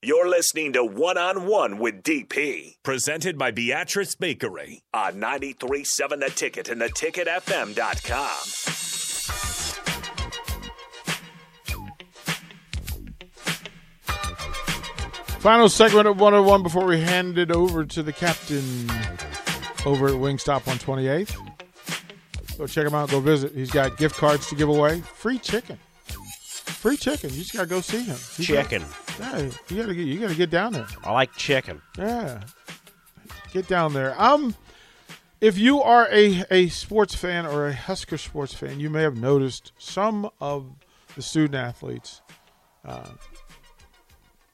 You're listening to One on One with DP, presented by Beatrice Bakery on 93.7 The Ticket and theticketfm.com. Final segment of 101 before we hand it over to the captain over at Wingstop on 28th. Go check him out. Go visit. He's got gift cards to give away. Free chicken. Free chicken. You just gotta go see him. He's Chicken. Got, yeah, you gotta get. You gotta get down there. I like chicken. Yeah, get down there. Um, if you are a a sports fan or a Husker sports fan, you may have noticed some of the student athletes uh,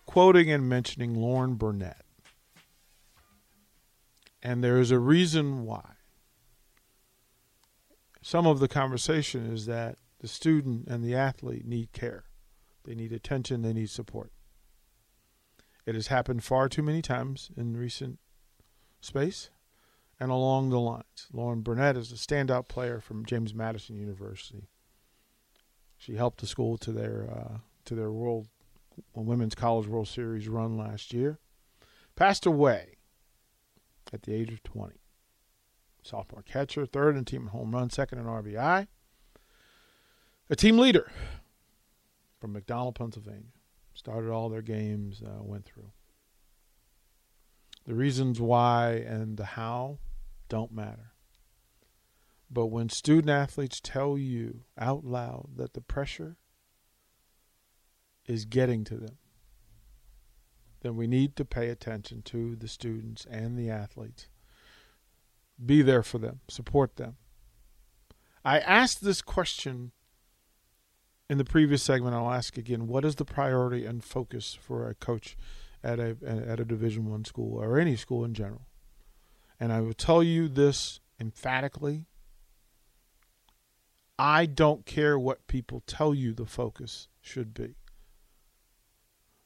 quoting and mentioning Lauren Bernett, and there is a reason why. Some of the conversation is that the student and the athlete need care. They need attention, they need support. It has happened far too many times in recent space and along the lines. Lauren Bernett is a standout player from James Madison University. She helped the school to their uh, to their World Women's College World Series run last year. Passed away at the age of 20. Sophomore catcher, third in team home run, second in RBI. A team leader from McDonald, Pennsylvania. Started all their games, uh, went through. The reasons why and the how don't matter. But when student athletes tell you out loud that the pressure is getting to them, then we need to pay attention to the students and the athletes. Be there for them, support them. I asked this question in the previous segment. I'll ask again: What is the priority and focus for a coach at a at a Division One school or any school in general? And I will tell you this emphatically: I don't care what people tell you the focus should be.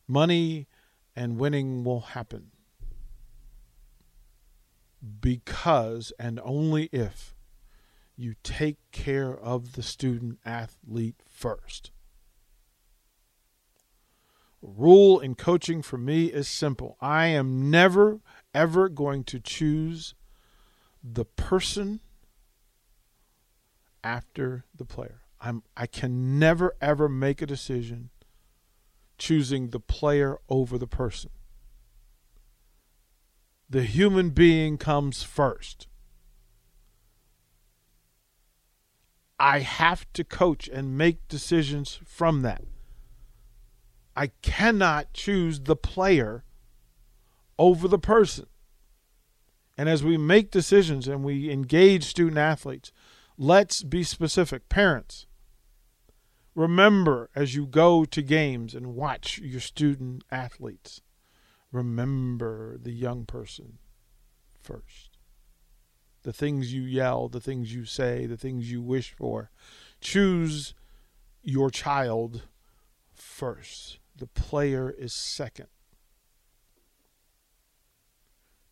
Money and winning will happen because and only if you take care of the student athlete first. Rule in coaching for me is simple. I am never, ever going to choose the person after the player. I'm, I can never, ever make a decision choosing the player over the person. The human being comes first. I have to coach and make decisions from that. I cannot choose the player over the person. And as we make decisions and we engage student athletes, let's be specific. Parents, remember as you go to games and watch your student athletes, remember the young person first the things you yell, the things you say, the things you wish for. Choose your child first. The player is second.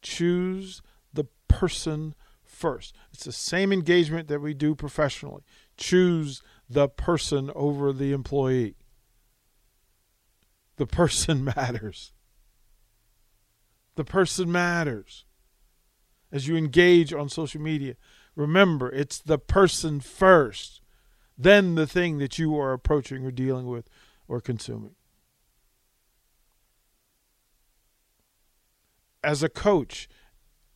Choose the person first. It's the same engagement that we do professionally. Choose the person over the employee. The person matters. The person matters as you engage on social media. Remember, it's the person first, then the thing that you are approaching or dealing with or consuming. as a coach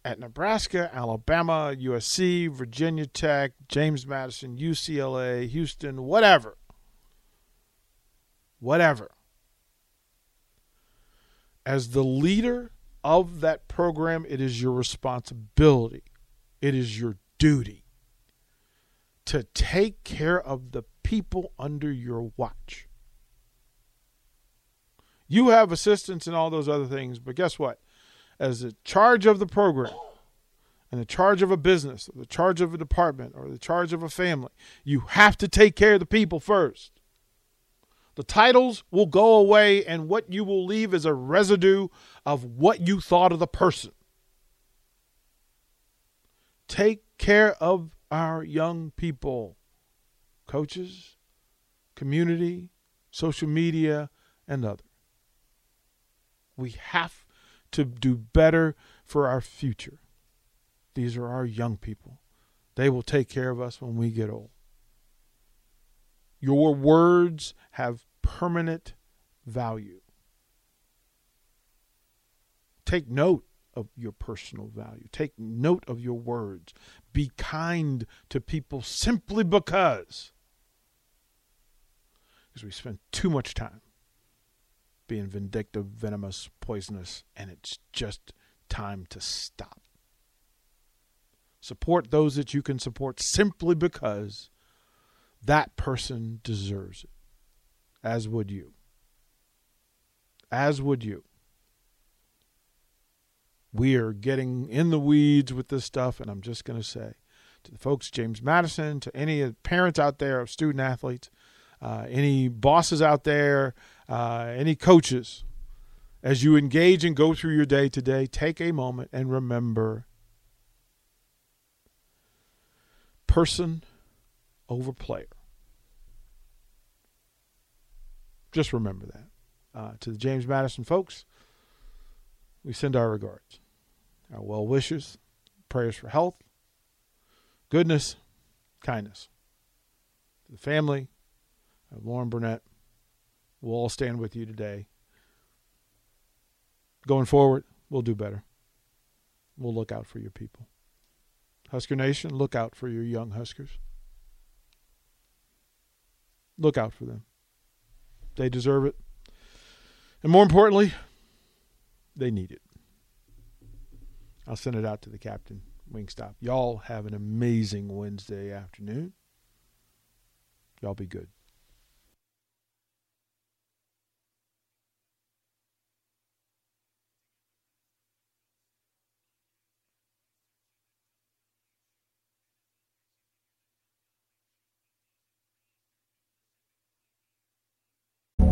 at Nebraska, Alabama, USC, Virginia Tech, James Madison, UCLA, Houston, whatever. Whatever. As the leader of that program, it is your responsibility, it is your duty to take care of the people under your watch. You have assistants and all those other things, but guess what? As the charge of the program and the charge of a business, or the charge of a department, or the charge of a family, you have to take care of the people first. The titles will go away, and what you will leave is a residue of what you thought of the person. Take care of our young people, coaches, community, social media, and others. We have to do better for our future. These are our young people. They will take care of us when we get old. Your words have permanent value. Take note of your personal value. Take note of your words. Be kind to people simply because. Because we spend too much time being vindictive, venomous, poisonous, and it's just time to stop. Support those that you can support simply because that person deserves it, as would you. As would you. We are getting in the weeds with this stuff, and I'm just going to say to the folks, James Madison, to any parents out there of student athletes, uh, any bosses out there, uh, any coaches, as you engage and go through your day today, take a moment and remember person over player. Just remember that. Uh, to the James Madison folks, we send our regards, our well wishes, prayers for health, goodness, kindness. To the family of Lauren Bernett, we'll all stand with you today. Going forward, we'll do better. We'll look out for your people. Husker Nation, look out for your young Huskers. Look out for them. They deserve it. And more importantly, they need it. I'll send it out to the captain, Wingstop. Y'all have an amazing Wednesday afternoon. Y'all be good.